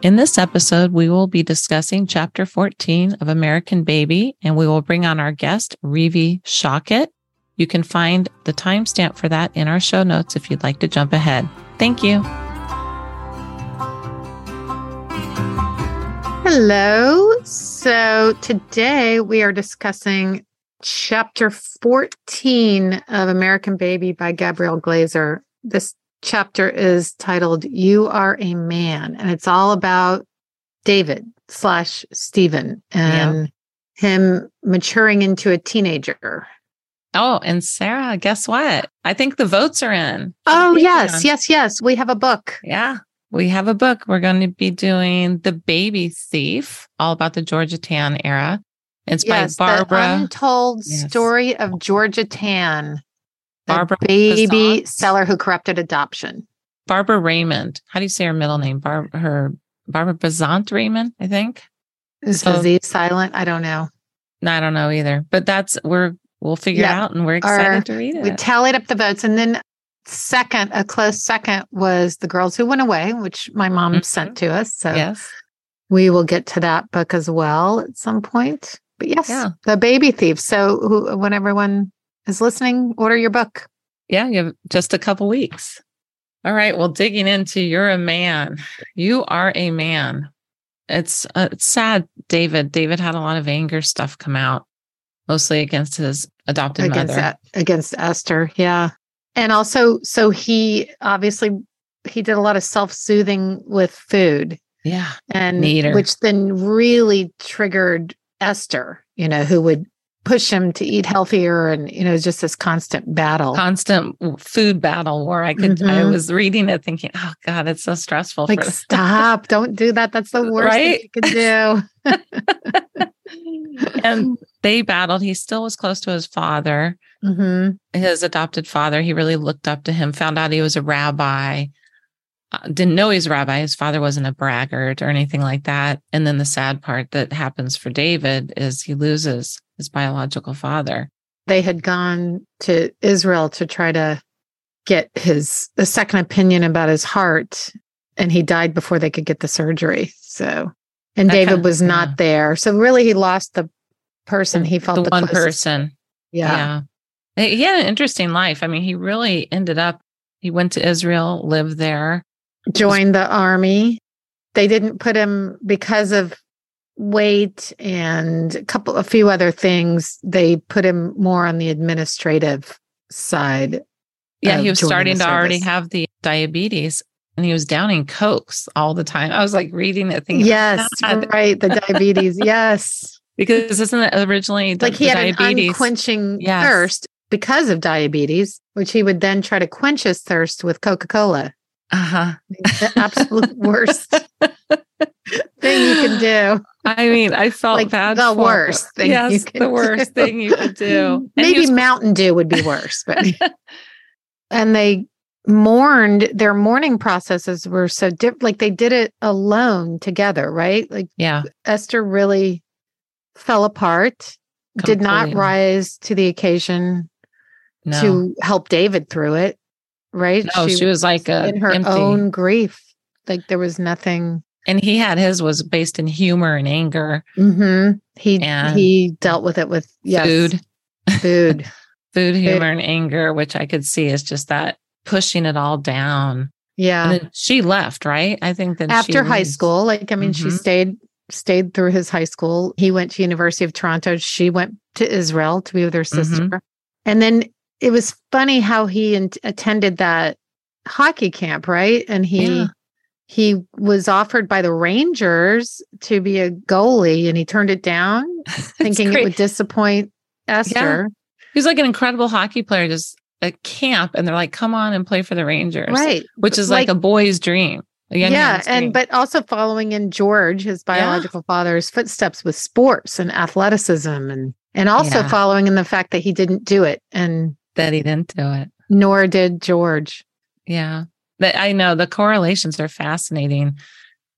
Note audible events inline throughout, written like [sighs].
In this episode, we will be discussing chapter 14 of American Baby, and we will bring on our guest, Rivi Shocket. You can find the timestamp for that in our show notes if you'd like to jump ahead. Thank you. Hello. So today we are discussing chapter 14 of American Baby by Gabrielle Glaser. This chapter is titled You Are a Man, and it's all about David slash Stephen and yeah. him maturing into a teenager. Oh, and Sarah, guess what? I think the votes are in. Oh, yes, yes, yes. We have a book. Yeah, we have a book. We're going to be doing The Baby Thief, all about the Georgia Tann era. It's yes, by Barbara. The Untold yes. Story of Georgia Tann. Barbara baby seller who corrupted adoption. Barbara Raymond. How do you say her middle name? Bar- her Barbara Bazant Raymond, I think. Is so, Z silent? I don't know. No, I don't know either. But that's we're we'll figure yeah. it out and we're excited Our, to read it. We tallied up the votes and then second, a close second was The Girls Who Went Away, which my mom mm-hmm. sent to us. So yes. we will get to that book as well at some point. But yes, yeah. The Baby Thief. So who, when everyone is listening, order your book. Yeah, you have just a couple weeks. All right. Well, digging into you're a man. You are a man. It's, uh, it's sad, David. David had a lot of anger stuff come out, mostly against his adopted against mother. against Esther. Yeah. And also, so he obviously he did a lot of self-soothing with food. Yeah. And which then really triggered Esther, you know, who would push him to eat healthier and you know just this constant battle constant food battle where i could mm-hmm. i was reading it thinking oh god it's so stressful like [laughs] stop don't do that that's the worst right? you could do [laughs] and they battled he still was close to his father mm-hmm. his adopted father he really looked up to him found out he was a rabbi Uh, didn't know he's a rabbi. His father wasn't a braggart or anything like that. And then the sad part that happens for David is he loses his biological father. They had gone to Israel to try to get his a second opinion about his heart, and he died before they could get the surgery. So, and that David kind of, was not yeah. there. So really, he lost the person he felt the, the one closest. person. Yeah. yeah, he had an interesting life. I mean, he really ended up. He went to Israel, lived there, joined the army. They didn't put him because of weight and a couple a few other things they put him more on the administrative side yeah he was starting to already have the diabetes and he was downing cokes all the time i was like reading it thinking yes [laughs] right the diabetes [laughs] yes because isn't it originally the, like he had diabetes? an unquenching yes. thirst because of diabetes which he would then try to quench his thirst with coca-cola uh-huh the absolute [laughs] worst thing you can do. I mean, I felt like bad. The worst thing. Yes, the worst do. thing you could do. [laughs] Maybe was- Mountain Dew would be worse, but [laughs] and they mourned. Their mourning processes were so different. Like they did it alone together, right? Like yeah, Esther really fell apart. Completely. Did not rise to the occasion no. to help David through it. Right? No, she, she was like a, in her empty. own grief. Like there was nothing and he had his was based in humor and anger. Mm-hmm. He and he dealt with it with yes, food, food, [laughs] food, humor, and anger, which I could see is just that pushing it all down. Yeah, she left, right? I think that after high school, like I mean, mm-hmm. she stayed stayed through his high school. He went to University of Toronto. She went to Israel to be with her sister, mm-hmm. and then it was funny how he in- attended that hockey camp, right? And he. Yeah he was offered by the Rangers to be a goalie and he turned it down, [laughs] thinking it would disappoint Esther. Yeah. He's like an incredible hockey player, just at camp, and they're like, come on and play for the Rangers. Right. Which is like, like a boy's dream. yeah, and but also following in George, his biological yeah. father's footsteps with sports and athleticism, and and also following in the fact that he didn't do it and that he didn't do it, nor did George. Yeah, but I know the correlations are fascinating.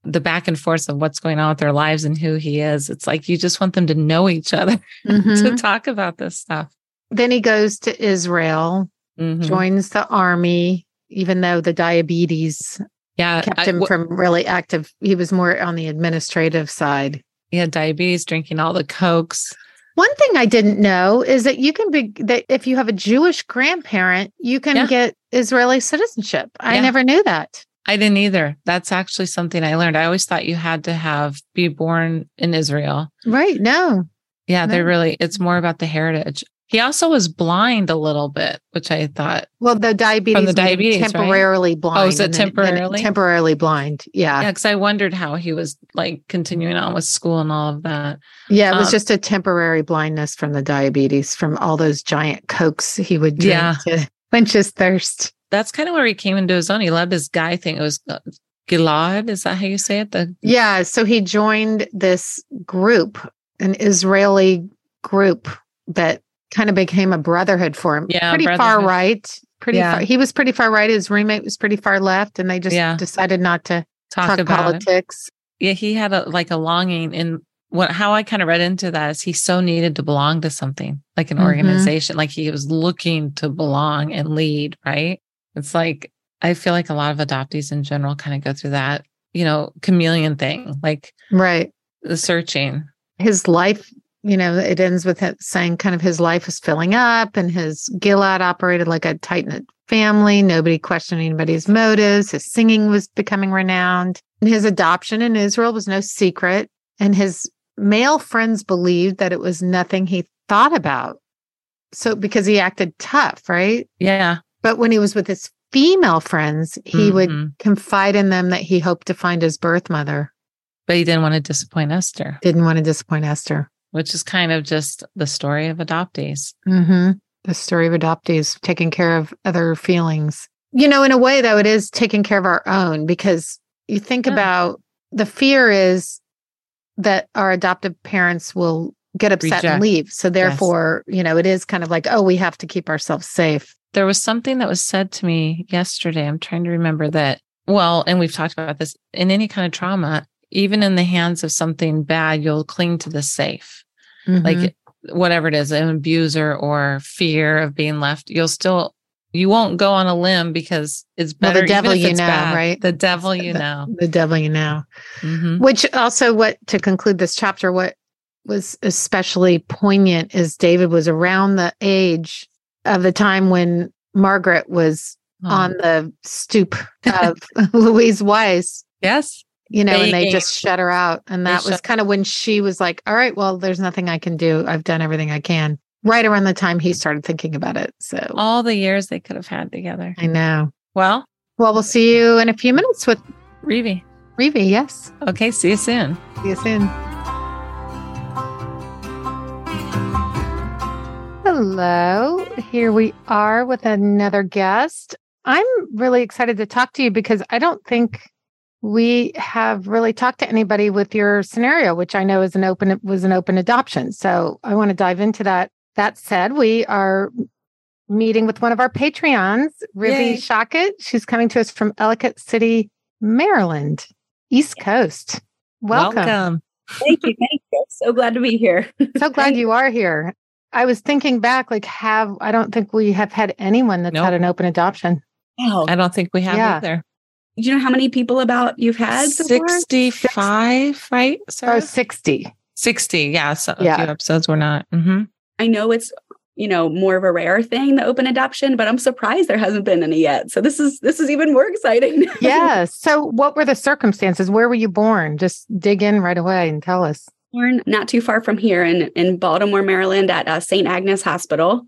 The back and forth of what's going on with their lives and who he is. It's like you just want them to know each other [laughs] mm-hmm. to talk about this stuff. Then he goes to Israel, mm-hmm. joins the army, even though the diabetes yeah, kept him I, from really active. He was more on the administrative side. He had diabetes, drinking all the cokes. One thing I didn't know is that you can be that if you have a Jewish grandparent, you can yeah. get Israeli citizenship. I yeah. never knew that. I didn't either. That's actually something I learned. I always thought you had to have be born in Israel. Right. No. Yeah, no. they really it's more about the heritage. He also was blind a little bit, which I thought. Well, the diabetes, from the diabetes temporarily right? blind. Oh, is it temporarily? temporarily blind. Yeah. Yeah, because I wondered how he was like continuing on with school and all of that. Yeah, it was um, just a temporary blindness from the diabetes, from all those giant cokes he would drink yeah. to [laughs] quench his thirst. That's kind of where he came into his own. He loved his guy thing. It was uh, Gilad. Is that how you say it? The yeah. So he joined this group, an Israeli group that kind of became a brotherhood for him. Yeah, pretty far right. Pretty yeah. far. He was pretty far right. His roommate was pretty far left, and they just yeah. decided not to talk, talk about politics. It. Yeah, he had a like a longing in what how I kind of read into that is he so needed to belong to something like an mm-hmm. organization, like he was looking to belong and lead. Right? It's like I feel like a lot of adoptees in general kind of go through that, you know, chameleon thing, like right the searching. His life you know, it ends with it saying kind of his life was filling up and his Gilad operated like a tight knit family. Nobody questioned anybody's motives. His singing was becoming renowned. And his adoption in Israel was no secret. And his male friends believed that it was nothing he thought about. So because he acted tough, right? Yeah. But when he was with his female friends, he mm-hmm. would confide in them that he hoped to find his birth mother. But he didn't want to disappoint Esther. Didn't want to disappoint Esther which is kind of just the story of adoptees. Mm-hmm. The story of adoptees taking care of other feelings. You know, in a way, though, it is taking care of our own because you think yeah. about the fear is that our adoptive parents will get upset Reject. and leave. So, therefore, yes. you know, it is kind of like, oh, we have to keep ourselves safe. There was something that was said to me yesterday. I'm trying to remember that. Well, and we've talked about this in any kind of trauma, even in the hands of something bad, you'll cling to the safe. Mm-hmm. Like whatever it is, an abuser or fear of being left, you'll still you won't go on a limb because it's better. Well, the devil you know, bad. right? The devil you the, know. The devil you know. Mm-hmm. Which also, what to conclude this chapter, what was especially poignant is David was around the age of the time when Margaret was oh. on the stoop [laughs] of Louise Wise. Yes you know, and they just shut her out. And that was kind of when she was like, all right, well, there's nothing I can do. I've done everything I can. Right around the time he started thinking about it. So all the years they could have had together. I know. Well, well, we'll see you in a few minutes with Rivi. Rivi, yes. Okay. See you soon. See you soon. Hello. Here we are with another guest. I'm really excited to talk to you because I don't think we have really talked to anybody with your scenario, which I know is an open was an open adoption. So I want to dive into that. That said, we are meeting with one of our Patreons, Rivi Shocket. She's coming to us from Ellicott City, Maryland, East Coast. Welcome. Welcome. Thank you. Thank you. So glad to be here. so glad you are here. I was thinking back, like, have I don't think we have had anyone that's nope. had an open adoption. Oh, I don't think we have yeah. either do you know how many people about you've had? 65, right? Sarah? Oh, 60. 60. Yeah. So yeah. a few episodes were not. Mm-hmm. I know it's, you know, more of a rare thing, the open adoption, but I'm surprised there hasn't been any yet. So this is, this is even more exciting. [laughs] yeah. So what were the circumstances? Where were you born? Just dig in right away and tell us. Born not too far from here in, in Baltimore, Maryland at uh, St. Agnes Hospital.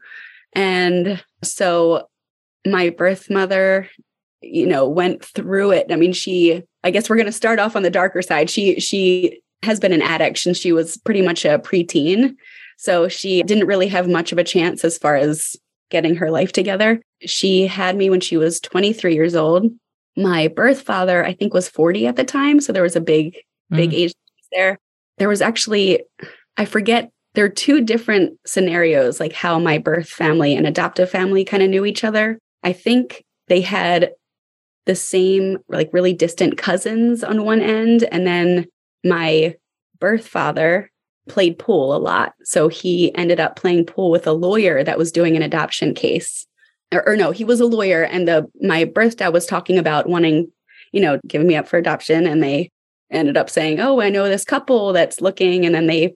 And so my birth mother you know went through it i mean she i guess we're going to start off on the darker side she she has been an addict since she was pretty much a preteen so she didn't really have much of a chance as far as getting her life together she had me when she was 23 years old my birth father, I think, was 40 at the time. So there was a big, big mm. age there. There was actually, I forget, there are two different scenarios, like how my birth family and adoptive family kind of knew each other. I think they had the same, like really distant cousins on one end. And then my birth father played pool a lot. So he ended up playing pool with a lawyer that was doing an adoption case. Or, or, no, he was a lawyer and the my birth dad was talking about wanting, you know, giving me up for adoption and they ended up saying, "Oh, I know this couple that's looking." And then they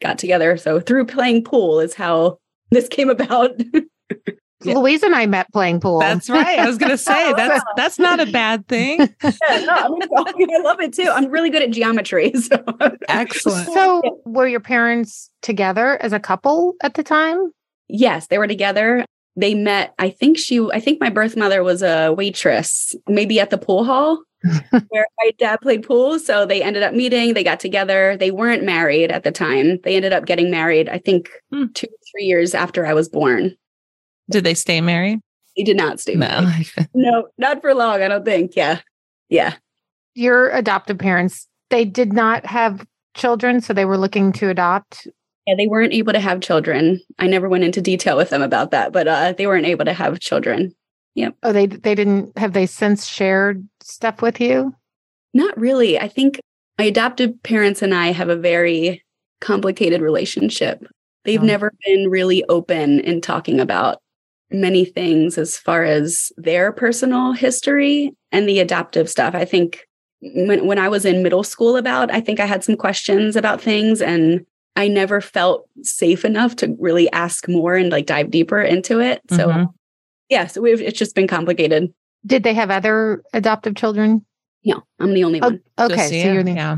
got together. So through playing pool is how this came about. [laughs] Yeah. Louise and I met playing pool. That's right. I was going to say [laughs] that's that's not a bad thing. [laughs] yeah, no, [laughs] I, mean, I love it too. I'm really good at geometry. So. Excellent. So, were your parents together as a couple at the time? Yes, they were together. They met. I think she. I think my birth mother was a waitress, maybe at the pool hall where my dad played pool. So they ended up meeting. They got together. They weren't married at the time. They ended up getting married. I think hmm. two, three years after I was born. Did they stay married? He did not stay no. married. [laughs] no, not for long, I don't think. Yeah. Yeah. Your adoptive parents, they did not have children, so they were looking to adopt. Yeah, they weren't able to have children. I never went into detail with them about that, but uh, they weren't able to have children. Yep. Oh, they they didn't have they since shared stuff with you? Not really. I think my adoptive parents and I have a very complicated relationship. They've oh. never been really open in talking about many things as far as their personal history and the adoptive stuff. I think when when I was in middle school about, I think I had some questions about things and I never felt safe enough to really ask more and like dive deeper into it. So mm-hmm. yeah, so we've it's just been complicated. Did they have other adoptive children? No, I'm the only oh, one. Okay, so you're the yeah.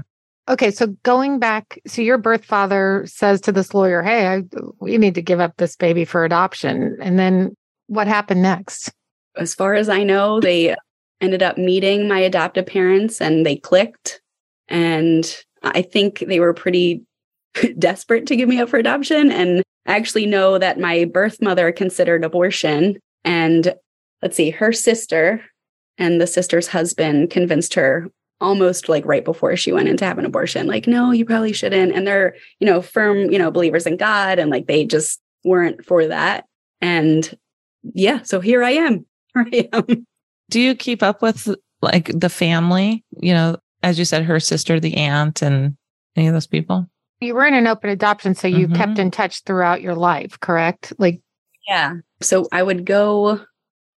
Okay, so going back, so your birth father says to this lawyer, "Hey, I, we need to give up this baby for adoption," and then what happened next? As far as I know, they ended up meeting my adoptive parents and they clicked. And I think they were pretty [laughs] desperate to give me up for adoption. And I actually know that my birth mother considered abortion. And let's see, her sister and the sister's husband convinced her almost like right before she went in to have an abortion like no you probably shouldn't and they're you know firm you know believers in god and like they just weren't for that and yeah, so here I am. [laughs] Here I am. Do you keep up with like the family? You know, as you said, her sister, the aunt, and any of those people? You were in an open adoption, so you mm-hmm. kept in touch throughout your life, correct? Like, yeah. So I would go.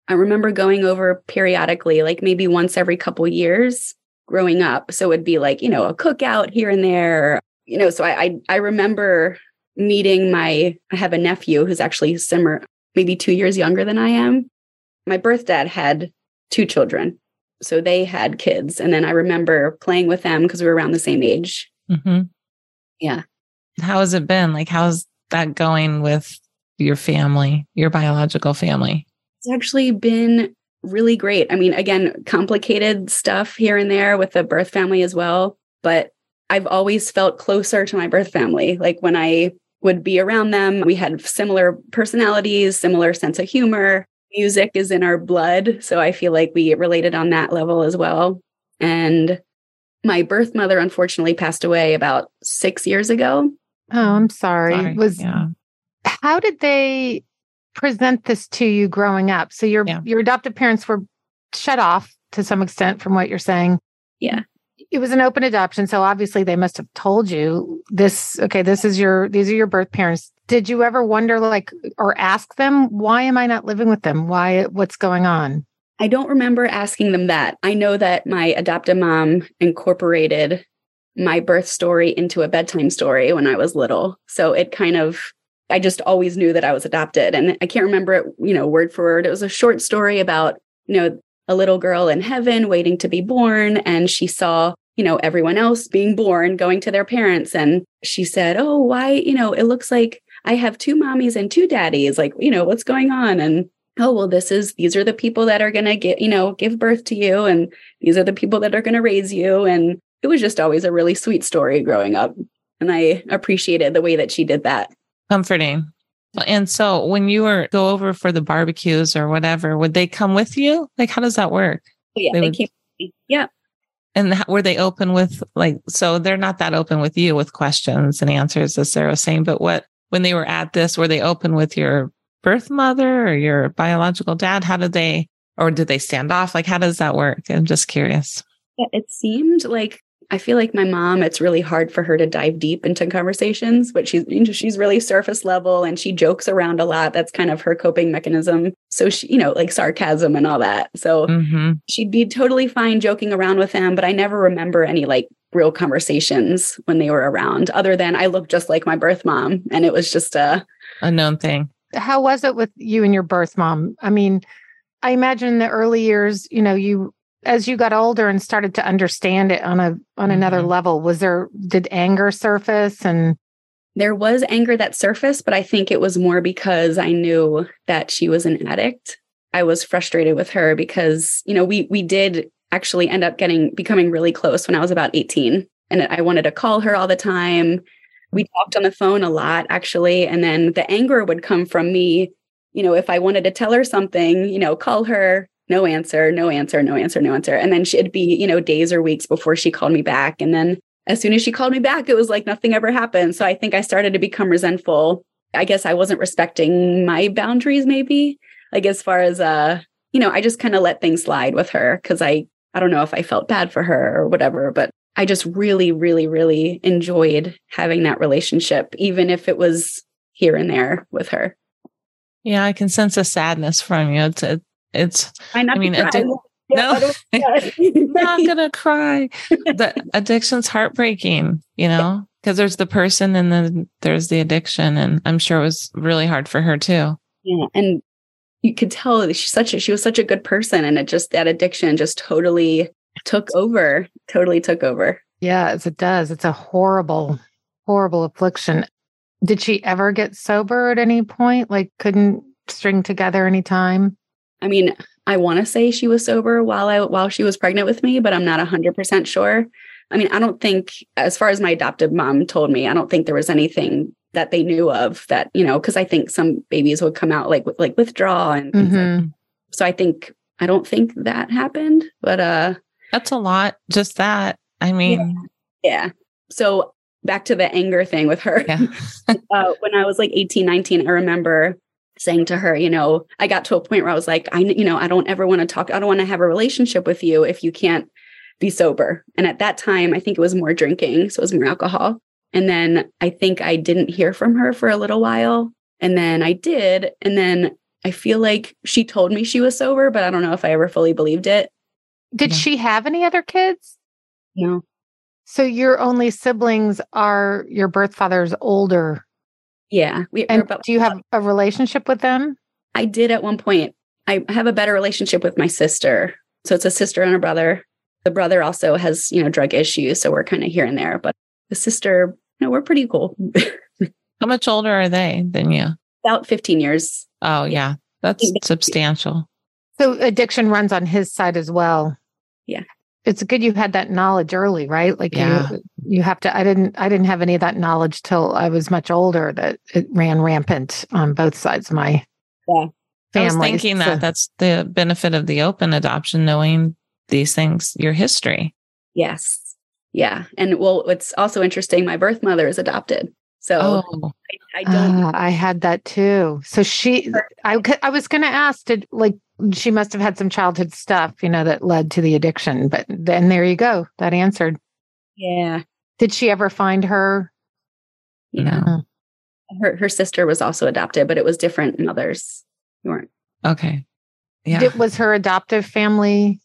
I remember going over periodically, like maybe once every couple years growing up. So it'd be like, you know, a cookout here and there, you know. So I I, I remember meeting my I have a nephew who's actually similar maybe two years younger than I am. My birth dad had two children. So they had kids. And then I remember playing with them because we were around the same age. Mm-hmm. Yeah. How has it been? Like, how's that going with your family, your biological family? It's actually been really great. I mean, again, complicated stuff here and there with the birth family as well. But I've always felt closer to my birth family. Like when I would be around them. We had similar personalities, similar sense of humor. Music is in our blood. So I feel like we related on that level as well. And my birth mother unfortunately passed away about six years ago. Oh, I'm sorry. sorry. Was yeah. how did they present this to you growing up? So your yeah. your adoptive parents were shut off to some extent from what you're saying. Yeah it was an open adoption so obviously they must have told you this okay this is your these are your birth parents. Did you ever wonder like or ask them why am i not living with them? Why what's going on? I don't remember asking them that. I know that my adoptive mom incorporated my birth story into a bedtime story when i was little. So it kind of i just always knew that i was adopted. And i can't remember it you know word for word. It was a short story about you know a little girl in heaven waiting to be born and she saw you know, everyone else being born, going to their parents. And she said, Oh, why, you know, it looks like I have two mommies and two daddies. Like, you know, what's going on? And oh, well, this is, these are the people that are going to get, you know, give birth to you. And these are the people that are going to raise you. And it was just always a really sweet story growing up. And I appreciated the way that she did that. Comforting. And so when you were go over for the barbecues or whatever, would they come with you? Like, how does that work? Oh, yeah, they, they would, came. Yeah. And were they open with like, so they're not that open with you with questions and answers, as Sarah was saying, but what, when they were at this, were they open with your birth mother or your biological dad? How did they, or did they stand off? Like, how does that work? I'm just curious. Yeah, it seemed like I feel like my mom, it's really hard for her to dive deep into conversations, but she's she's really surface level and she jokes around a lot. That's kind of her coping mechanism. So she, you know, like sarcasm and all that. So mm-hmm. she'd be totally fine joking around with him, but I never remember any like real conversations when they were around, other than I looked just like my birth mom. And it was just a unknown thing. How was it with you and your birth mom? I mean, I imagine in the early years, you know, you as you got older and started to understand it on a on mm-hmm. another level was there did anger surface and there was anger that surfaced but i think it was more because i knew that she was an addict i was frustrated with her because you know we we did actually end up getting becoming really close when i was about 18 and i wanted to call her all the time we talked on the phone a lot actually and then the anger would come from me you know if i wanted to tell her something you know call her no answer, no answer, no answer, no answer. And then it'd be, you know, days or weeks before she called me back. And then as soon as she called me back, it was like nothing ever happened. So I think I started to become resentful. I guess I wasn't respecting my boundaries, maybe. Like as far as uh, you know, I just kind of let things slide with her because I I don't know if I felt bad for her or whatever, but I just really, really, really enjoyed having that relationship, even if it was here and there with her. Yeah, I can sense a sadness from you. It's, it's, I mean, addi- no, [laughs] not gonna cry. The addiction's heartbreaking, you know, because there's the person and then there's the addiction. And I'm sure it was really hard for her too. Yeah. And you could tell she's such a, she was such a good person. And it just, that addiction just totally took over, totally took over. Yeah, as it does. It's a horrible, horrible affliction. Did she ever get sober at any point? Like couldn't string together any time? I mean, I want to say she was sober while I while she was pregnant with me, but I'm not 100% sure. I mean, I don't think as far as my adoptive mom told me, I don't think there was anything that they knew of that, you know, cuz I think some babies would come out like with like withdrawal and mm-hmm. like so I think I don't think that happened, but uh that's a lot just that. I mean, yeah. yeah. So back to the anger thing with her. Yeah. [laughs] uh, when I was like 18, 19, I remember saying to her, you know, I got to a point where I was like, I, you know, I don't ever want to talk. I don't want to have a relationship with you if you can't be sober. And at that time, I think it was more drinking. So it was more alcohol. And then I think I didn't hear from her for a little while. And then I did. And then I feel like she told me she was sober, but I don't know if I ever fully believed it. Did yeah. she have any other kids? No. So your only siblings are your birth father's older yeah. We, and about, do you have a relationship with them? I did at one point. I have a better relationship with my sister. So it's a sister and a brother. The brother also has, you know, drug issues. So we're kind of here and there. But the sister, you know, we're pretty cool. [laughs] How much older are they than you? About 15 years. Oh, yeah. That's substantial. So addiction runs on his side as well. Yeah it's good you had that knowledge early, right? Like yeah. you, you have to. I didn't. I didn't have any of that knowledge till I was much older. That it ran rampant on both sides of my yeah. family. I was thinking so, that that's the benefit of the open adoption, knowing these things, your history. Yes. Yeah. And well, it's also interesting. My birth mother is adopted. So oh. I, I, don't. Uh, I had that too. So she, I, I was going to ask, did like she must have had some childhood stuff, you know, that led to the addiction. But then there you go. That answered. Yeah. Did she ever find her? Yeah. No. Her her sister was also adopted, but it was different than others. You weren't. Okay. Yeah. Did, was her adoptive family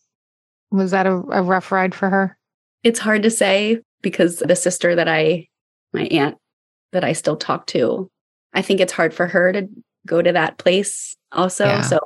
was that a, a rough ride for her? It's hard to say because the sister that I my aunt that I still talk to, I think it's hard for her to go to that place also. Yeah. So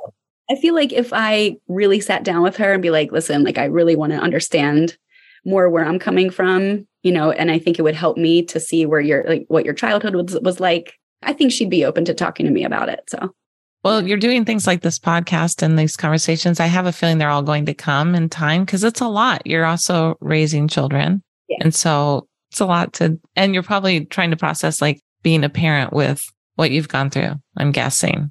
I feel like if I really sat down with her and be like, listen, like I really want to understand more where I'm coming from, you know, and I think it would help me to see where your like what your childhood was was like. I think she'd be open to talking to me about it. So well, you're doing things like this podcast and these conversations. I have a feeling they're all going to come in time because it's a lot. You're also raising children. Yeah. And so it's a lot to, and you're probably trying to process like being a parent with what you've gone through, I'm guessing.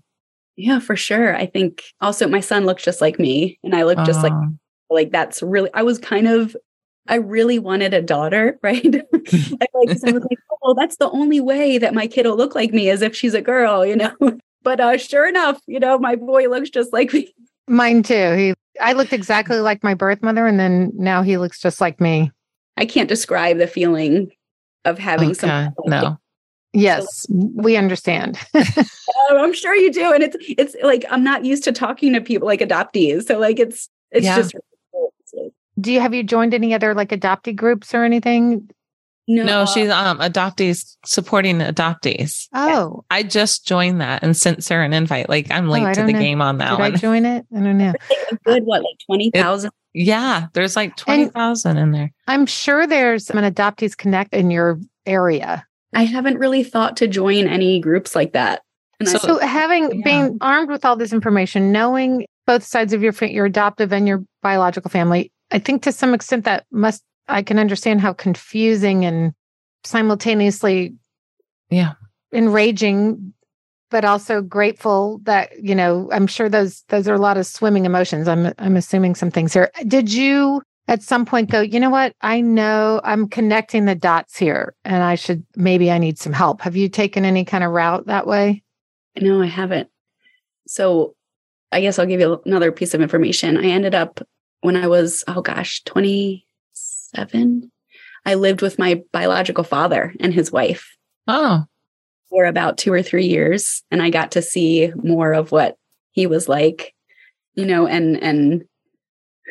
Yeah, for sure. I think also my son looks just like me and I look just like like that's really I was kind of I really wanted a daughter, [laughs] right? I like [laughs] I was like, oh, that's the only way that my kid will look like me is if she's a girl, you know. [laughs] But uh, sure enough, you know, my boy looks just like me. Mine too. He I looked exactly like my birth mother, and then now he looks just like me. I can't describe the feeling of having okay. some. No. Yes, we understand. [laughs] Oh, I'm sure you do, and it's it's like I'm not used to talking to people like adoptees, so like it's it's Yeah. just Do you have you joined any other like adoptee groups or anything? no. No, she's um adoptees supporting adoptees. Oh, I just joined that and sent Sarah an invite. Like I'm late Oh, to the know. game on that did I join it? I don't know. a good what like twenty thousand. yeah, there's like twenty thousand in there. I'm sure there's an adoptees connect in your area. I haven't really thought to join any groups like that. And So- So having Yeah. being armed with all this information, knowing both sides of your your adoptive and your biological family, I think to some extent that must I can understand how confusing and simultaneously Yeah. enraging but also grateful that you know i'm sure those those are a lot of swimming emotions i'm i'm assuming some things here did you at some point go you know what i know i'm connecting the dots here and i should maybe i need some help have you taken any kind of route that way No, I haven't. So I guess I'll give you another piece of information. I ended up when I was, oh gosh, 27, I lived with my biological father and his wife Oh, for about two or three years. And I got to see more of what he was like, you know, and, and,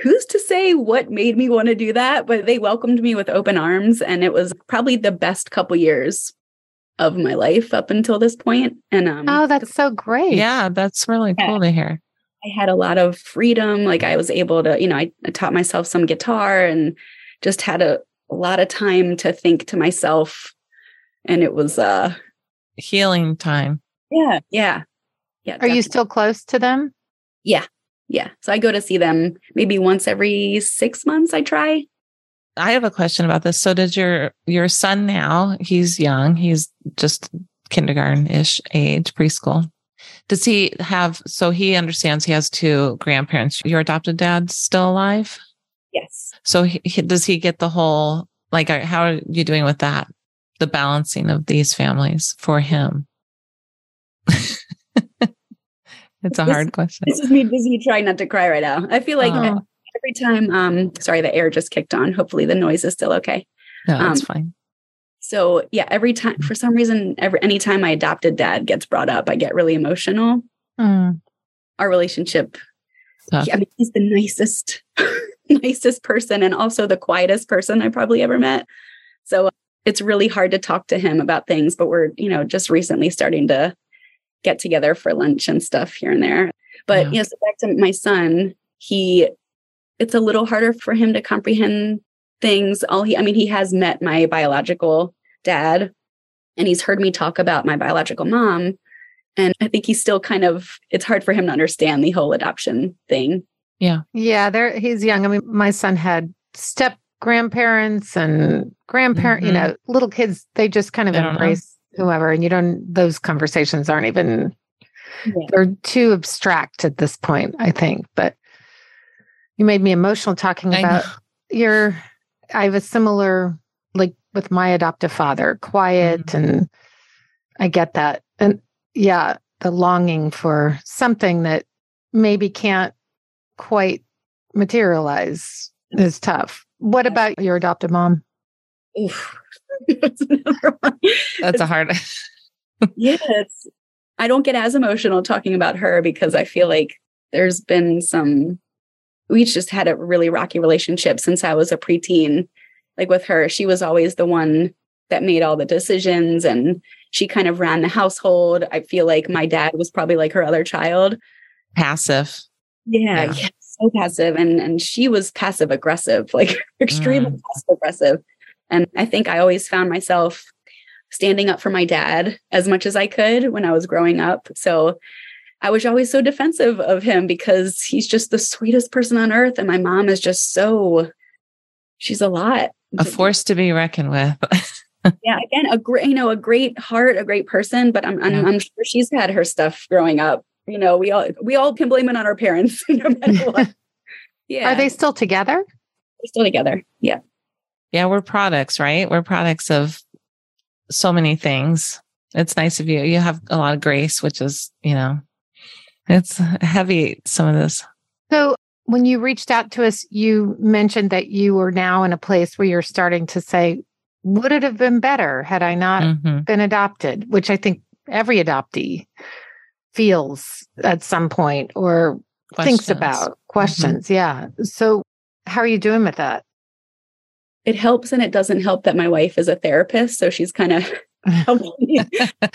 Who's to say what made me want to do that? But they welcomed me with open arms, and it was probably the best couple years of my life up until this point. And um, oh that's so great yeah, that's really Yeah. cool to hear. I had a lot of freedom. Like I was able to, you know, I, I taught myself some guitar and just had a, a lot of time to think to myself. And it was, uh, Healing time. yeah, yeah, yeah. are you still close to them Yeah. So I go to see them maybe once every six months. I try. I have a question about this. So does your your son now, he's young, he's just kindergarten-ish age, preschool. Does he have so he understands he has two grandparents. Your adopted dad's still alive? Yes. So he- does he get the whole like how are you doing with that? The balancing of these families for him. [laughs] it's a This- hard question. This is me busy trying not to cry right now. I feel like Oh. every time, um, sorry, the air just kicked on. Hopefully the noise is still okay. No, it's um, fine. So yeah, every time for some reason, every anytime my adopted dad gets brought up, I get really emotional. Mm. Our relationship Tough. I mean, he's the nicest, [laughs] nicest person and also the quietest person I probably ever met. So it's really hard to talk to him about things, but we're, you know, just recently starting to get together for lunch and stuff here and there. But Yeah. yes, back to my son, he, it's a little harder for him to comprehend things. All he, I mean, he has met my biological dad and he's heard me talk about my biological mom. And I think he's still kind of, it's hard for him to understand the whole adoption thing. Yeah, Yeah, there he's young. I mean, my son had step grandparents and grandparents, you Mhm. know, little kids, they just kind of They embrace whoever. And you don't those conversations aren't even Yeah. they're too abstract at this point, I think. But you made me emotional talking about your I have a similar like with my adoptive father, quiet Mhm. and I get that. And yeah, the longing for something that maybe can't quite materialize is tough. What about your adoptive mom? Oof. That's another [laughs] one. That's a hard [laughs] yeah, it's, I don't get as emotional talking about her because I feel like there's been some, we just had a really rocky relationship since I was a preteen. Like with her, she was always the one that made all the decisions and she kind of ran the household. I feel like my dad was probably like her other child. passive. Yeah, Yeah. yeah, so passive, and and she was passive aggressive, like [laughs] extremely mm. passive aggressive. And I think I always found myself standing up for my dad as much as I could when I was growing up. So I was always so defensive of him because he's just the sweetest person on earth, and my mom is just so she's a lot. A force to be reckoned with. [laughs] Yeah, again, a great, you know, a great heart, a great person, but I'm, I'm, Yeah. I'm sure she's had her stuff growing up. You know, we all, we all can blame it on our parents, [laughs] no matter what. [laughs] Yeah. Are they still together? They're still together. Yeah. Yeah, we're products, right? We're products of so many things. It's nice of you. You have a lot of grace, which is, you know, it's heavy, some of this. So, when you reached out to us, you mentioned that you were now in a place where you're starting to say, would it have been better had I not mm-hmm. been adopted? Which I think every adoptee feels at some point or questions. thinks about questions. Mm-hmm. Yeah. So, how are you doing with that? It helps and it doesn't help that my wife is a therapist. So she's kind [laughs] [laughs] of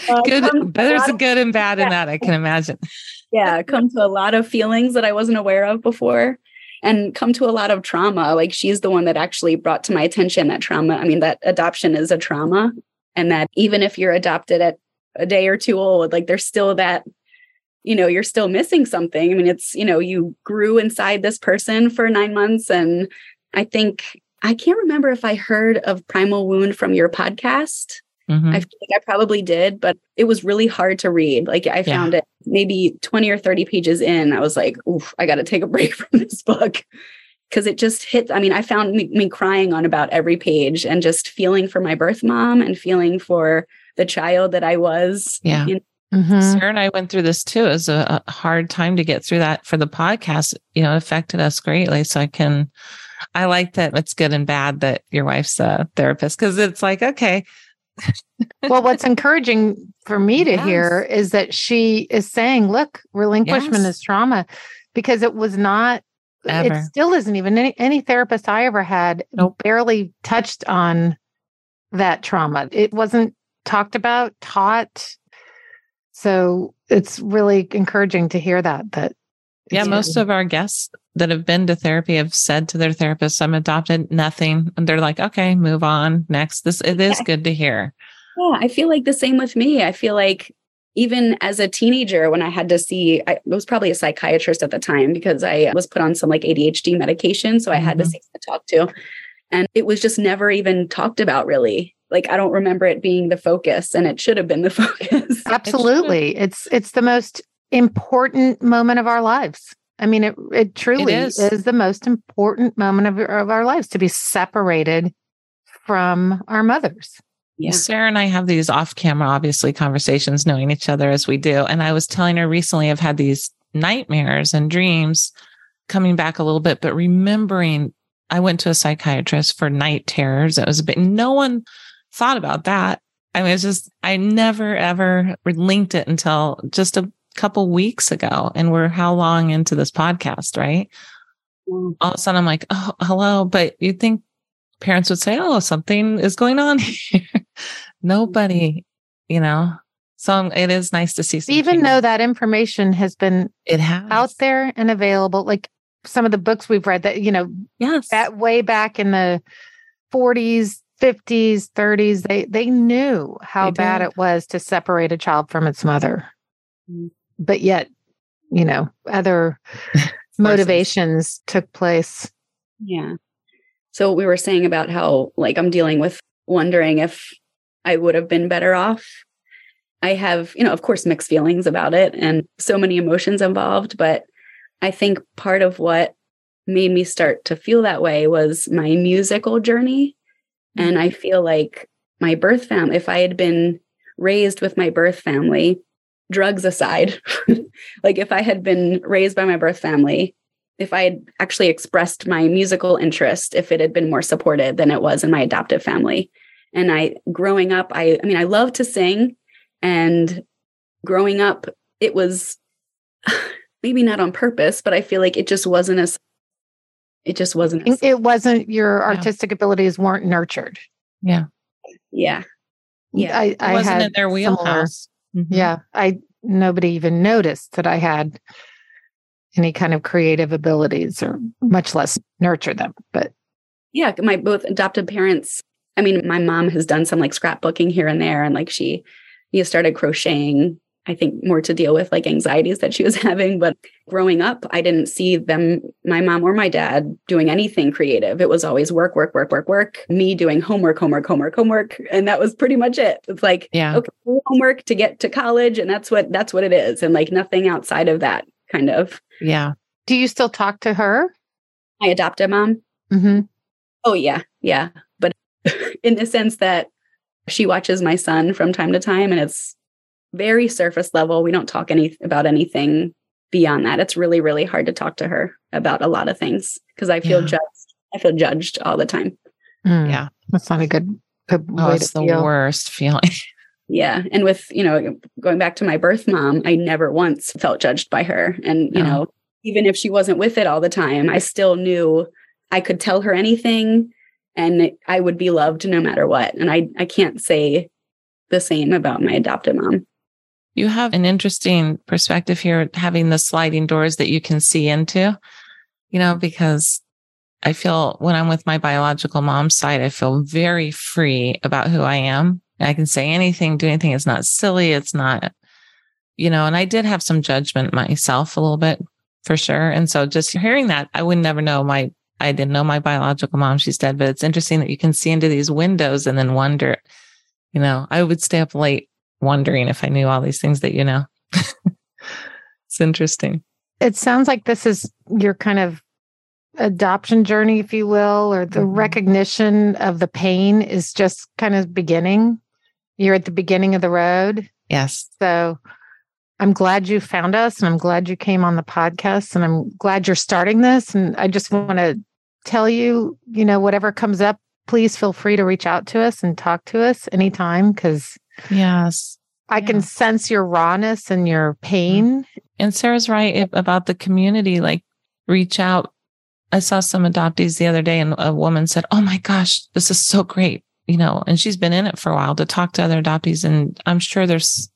uh, good. There's a good and bad in that, I can imagine. yeah. Come to a lot of feelings that I wasn't aware of before and come to a lot of trauma. Like she's the one that actually brought to my attention that trauma. I mean, that adoption is a trauma. And that even if you're adopted at a day or two old, like there's still that you know you're still missing something i mean it's you know you grew inside this person for 9 months and i think i can't remember if i heard of primal wound from your podcast. Mm-hmm. i think i probably did but it was really hard to read. Like i found yeah. it maybe 20 or 30 pages in. I was like oof i got to take a [laughs] break from this book. Because it just hit i mean i found me, me crying on about every page and just feeling for my birth mom and feeling for the child that i was yeah. you know, Mm-hmm. Sarah and I went through this too. It was a, a, hard time to get through that for the podcast. You know, it affected us greatly. So I can, I like that it's good and bad that your wife's a therapist because it's like, okay. well, what's [laughs] encouraging for me to yes. hear is that she is saying, look, relinquishment yes. is trauma because it was not, Ever. it still isn't even any, any therapist I ever had nope. barely touched on that trauma. It wasn't talked about, taught so it's really encouraging to hear that. That yeah, most of our guests that have been to therapy have said to their therapist, "I'm adopted." Nothing, and they're like, "Okay, move on next." This it is good to hear. Yeah, I feel like the same with me. I feel like even as a teenager, when I had to see, I was probably a psychiatrist at the time because I was put on some like ADHD medication, so I had mm-hmm. to see to talk to, and it was just never even talked about really like I don't remember it being the focus and it should have been the [laughs] focus. Absolutely. It it's it's the most important moment of our lives. I mean it it truly it is. is. the most important moment of, of our lives to be separated from our mothers. Yeah. Sarah and I have these off camera, obviously, conversations knowing each other as we do. And I was telling her recently, I've had these nightmares and dreams coming back a little bit, but remembering I went to a psychiatrist for night terrors. It was a bit, no one thought about that. I mean, it's just, I never ever linked it until just a couple weeks ago. And we're how long into this podcast, right? Mm. All of a sudden I'm like, oh, hello. But you'd think parents would say, oh, something is going on [laughs] here. Nobody, you know, so it is nice to see. Even though that information has been it has out there and available, like some of the books we've read that, you know, yes, that way back in the 40s, 50s, 30s, they they knew how they bad it was to separate a child from its mother. Mm. But yet, you know, other [laughs] motivations took place. Yeah. So we were saying about how like I'm dealing with wondering if I would have been better off. I have, you know, of course mixed feelings about it and so many emotions involved, but I think part of what made me start to feel that way was my musical journey and I feel like my birth family, if I had been raised with my birth family, drugs aside, [laughs] like if I had been raised by my birth family, if I had actually expressed my musical interest, if it had been more supported than it was in my adoptive family. And I, growing up, I, I mean, I love to sing. And growing up, it was [sighs] maybe not on purpose, but I feel like it just wasn't as it just wasn't. As, it wasn't your artistic yeah. abilities weren't nurtured. Yeah. Yeah. Yeah. I, I wasn't in their wheelhouse. Mm-hmm. Yeah. I, nobody even noticed that I had any kind of creative abilities or much less nurture them. But yeah, my both adopted parents. I mean, my mom has done some like scrapbooking here and there, and like she, you know, started crocheting I think more to deal with like anxieties that she was [laughs] having. But growing up, I didn't see them, my mom or my dad, doing anything creative. It was always work, work, work, work, work, me doing homework, homework, homework, homework. And that was pretty much it. It's like, yeah, okay, homework to get to college. And that's what, that's what it is. And like nothing outside of that kind of. Yeah. Do you still talk to her? My adoptive mom. Mm-hmm. Oh yeah, yeah. But [laughs] in the sense that she watches my son from time to time, and it's very surface level. We don't talk any about anything beyond that. It's really, really hard to talk to her about a lot of things because I feel yeah. judged. I feel judged all the time. Mm, yeah, that's not a good. good oh, it's the feel. worst feeling. [laughs] yeah, and with you know going back to my birth mom, I never once felt judged by her, and you no. know even if she wasn't with it all the time, I still knew I could tell her anything and I would be loved no matter what. And I, I can't say the same about my adopted mom. You have an interesting perspective here, having the sliding doors that you can see into, you know, because I feel when I'm with my biological mom's side, I feel very free about who I am. I can say anything, do anything. It's not silly. It's not, you know, and I did have some judgment myself a little bit for sure. And so just hearing that, I would never know my, I didn't know my biological mom. She's dead, but it's interesting that you can see into these windows and then wonder, you know, I would stay up late wondering if I knew all these things that you know. [laughs] it's interesting. It sounds like this is your kind of adoption journey, if you will, or the mm-hmm. recognition of the pain is just kind of beginning. You're at the beginning of the road. Yes. So I'm glad you found us and I'm glad you came on the podcast and I'm glad you're starting this. And I just want to tell you, you know, whatever comes up, please feel free to reach out to us and talk to us anytime because yes, I yeah. can sense your rawness and your mm-hmm. pain. And Sarah's right about the community. Like, reach out. I saw some adoptees the other day and a woman said, Oh my gosh, this is so great. You know, and she's been in it for a while to talk to other adoptees. And I'm sure there's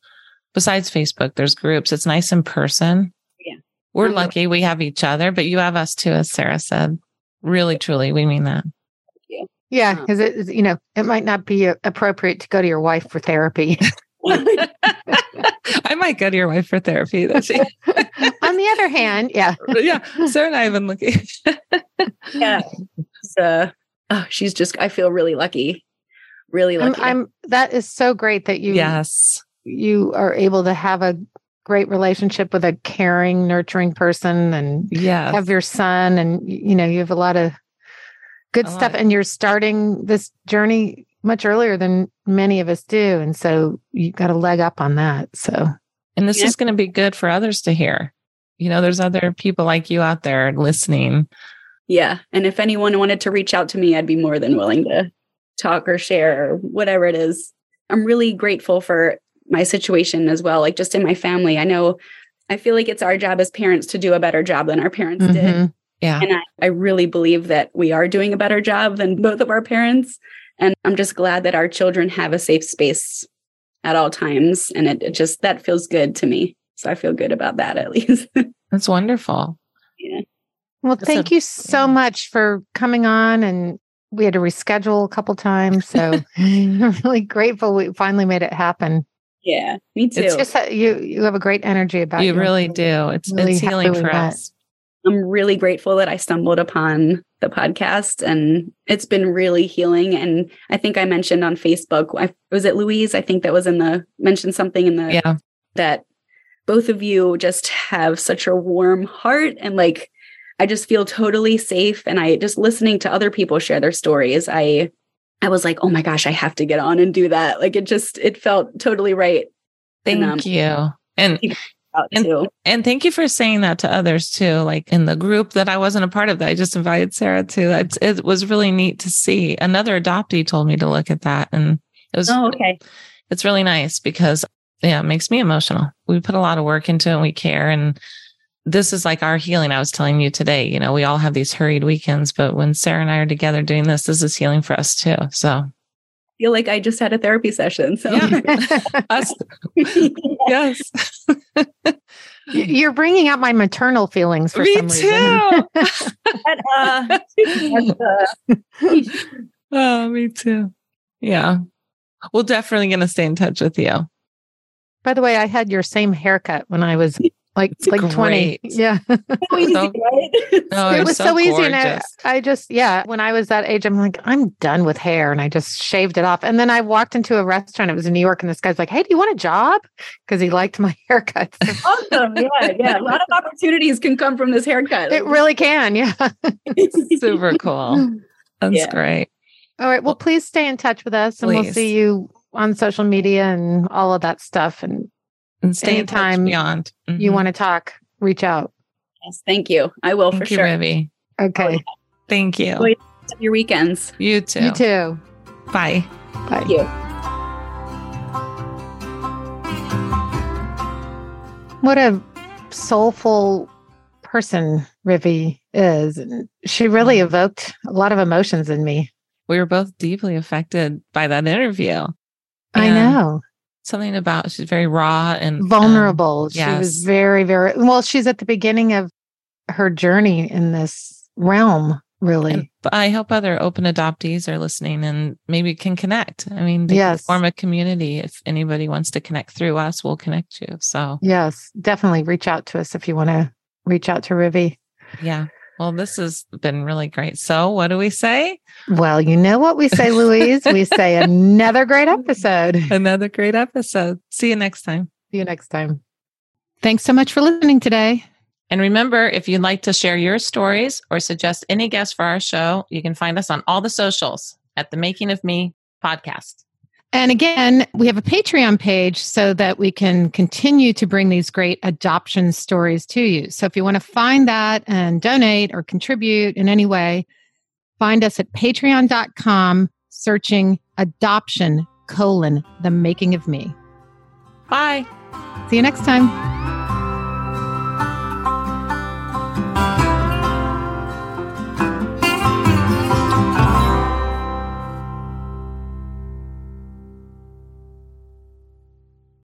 besides Facebook, there's groups. It's nice in person. Yeah. We're mm-hmm. lucky we have each other, but you have us too, as Sarah said. Really, truly, we mean that. Yeah, because it, you know, it might not be uh, appropriate to go to your wife for therapy. [laughs] I might go to your wife for therapy. [laughs] On the other hand, yeah, yeah. Sarah and I have been looking. yeah, [laughs] so uh, oh, she's just. I feel really lucky, really lucky. I'm, I'm. That is so great that you. Yes you are able to have a great relationship with a caring, nurturing person and yes. have your son and you know, you have a lot of good a stuff lot. and you're starting this journey much earlier than many of us do. And so you got a leg up on that. So and this yeah. is going to be good for others to hear. You know, there's other people like you out there listening. Yeah. And if anyone wanted to reach out to me, I'd be more than willing to talk or share or whatever it is. I'm really grateful for my situation as well like just in my family i know i feel like it's our job as parents to do a better job than our parents mm-hmm. did yeah. And I, I really believe that we are doing a better job than both of our parents. And i'm just glad that our children have a safe space at all times. And it, it just that feels good to me. So i feel good about that at [laughs] least. That's wonderful. Yeah. Well thank you so much for coming on. And we had to reschedule a couple times. So [laughs] [laughs] i'm really grateful we finally made it happen. Yeah, me too. It's just that you you have a great energy about you. You. really do. It's really it's healing for us. I'm really grateful that I stumbled upon the podcast and it's been really healing. And I think I mentioned on Facebook, I, was it Louise? I think that was in the mentioned something in the yeah that both of you just have such a warm heart and like I just feel totally safe. And I just listening to other people share their stories, I I was like, oh my gosh, I have to get on and do that. Like it just, it felt totally right. Thank and, um, you. And, and, and, thank you for saying that to others too. Like in the group that I wasn't a part of that, I just invited Sarah to. It, it was really neat to see. Another adoptee told me to look at that. And it was, oh, okay. It's really nice because, yeah, it makes me emotional. We put a lot of work into it and we care. And this is like our healing. I was telling you today, you know, we all have these hurried weekends, but when Sarah and I are together doing this, this is healing for us too. So feel like I just had a therapy session. So yeah. [laughs] us, yes. [laughs] You're bringing out my maternal feelings for Me some too. [laughs] uh, oh, me too. Yeah. We're definitely going to stay in touch with you. By the way, I had your same haircut when I was like It's like 20 yeah [laughs] So easy, So- right? [laughs] No, it was so so, easy and I. I just yeah when i was that age i'm like i'm done with hair and i just shaved it off and then i walked into a restaurant it was in new york and this guy's like hey do you want a job because he liked my [laughs] haircut awesome. Yeah, yeah. A lot of opportunities can come from this haircut. it really can yeah Super cool. That's Yeah. great. all right well please stay in touch with us and we'll see you on social media and all of that stuff and And stay in touch Anytime beyond. you Mhm. want to talk reach out Yes, thank you. I will Thank for you, sure. Rivi. okay Thank you. Enjoy Your weekends. You too. you too Bye. bye Thank you. what a soulful person Rivi is. And she really Mhm. evoked a lot of emotions in me. We were both deeply affected by that interview. I know. Something about she's very raw and um, Vulnerable. she was very, very well, she's at the beginning of her journey in this realm, really. and- but I hope other open adoptees are listening and maybe can connect. I mean, they Yes. form a community. If anybody wants to connect through us, we'll connect you. So yes, definitely reach out to us if you want to reach out to Rivi. yeah. Well, this has been really great. So what do we say? Well, you know what we say, Louise. we say [laughs] another great episode. Another great episode. See you next time. See you next time. Thanks so much for listening today. And remember, if you'd like to share your stories or suggest any guests for our show, you can find us on all the socials at the Making of Me podcast. And again, we have a Patreon page so that we can continue to bring these great adoption stories to you. So if you want to find that and donate or contribute in any way, find us at patreon.com searching adoption colon the making of me. Bye. See you next time.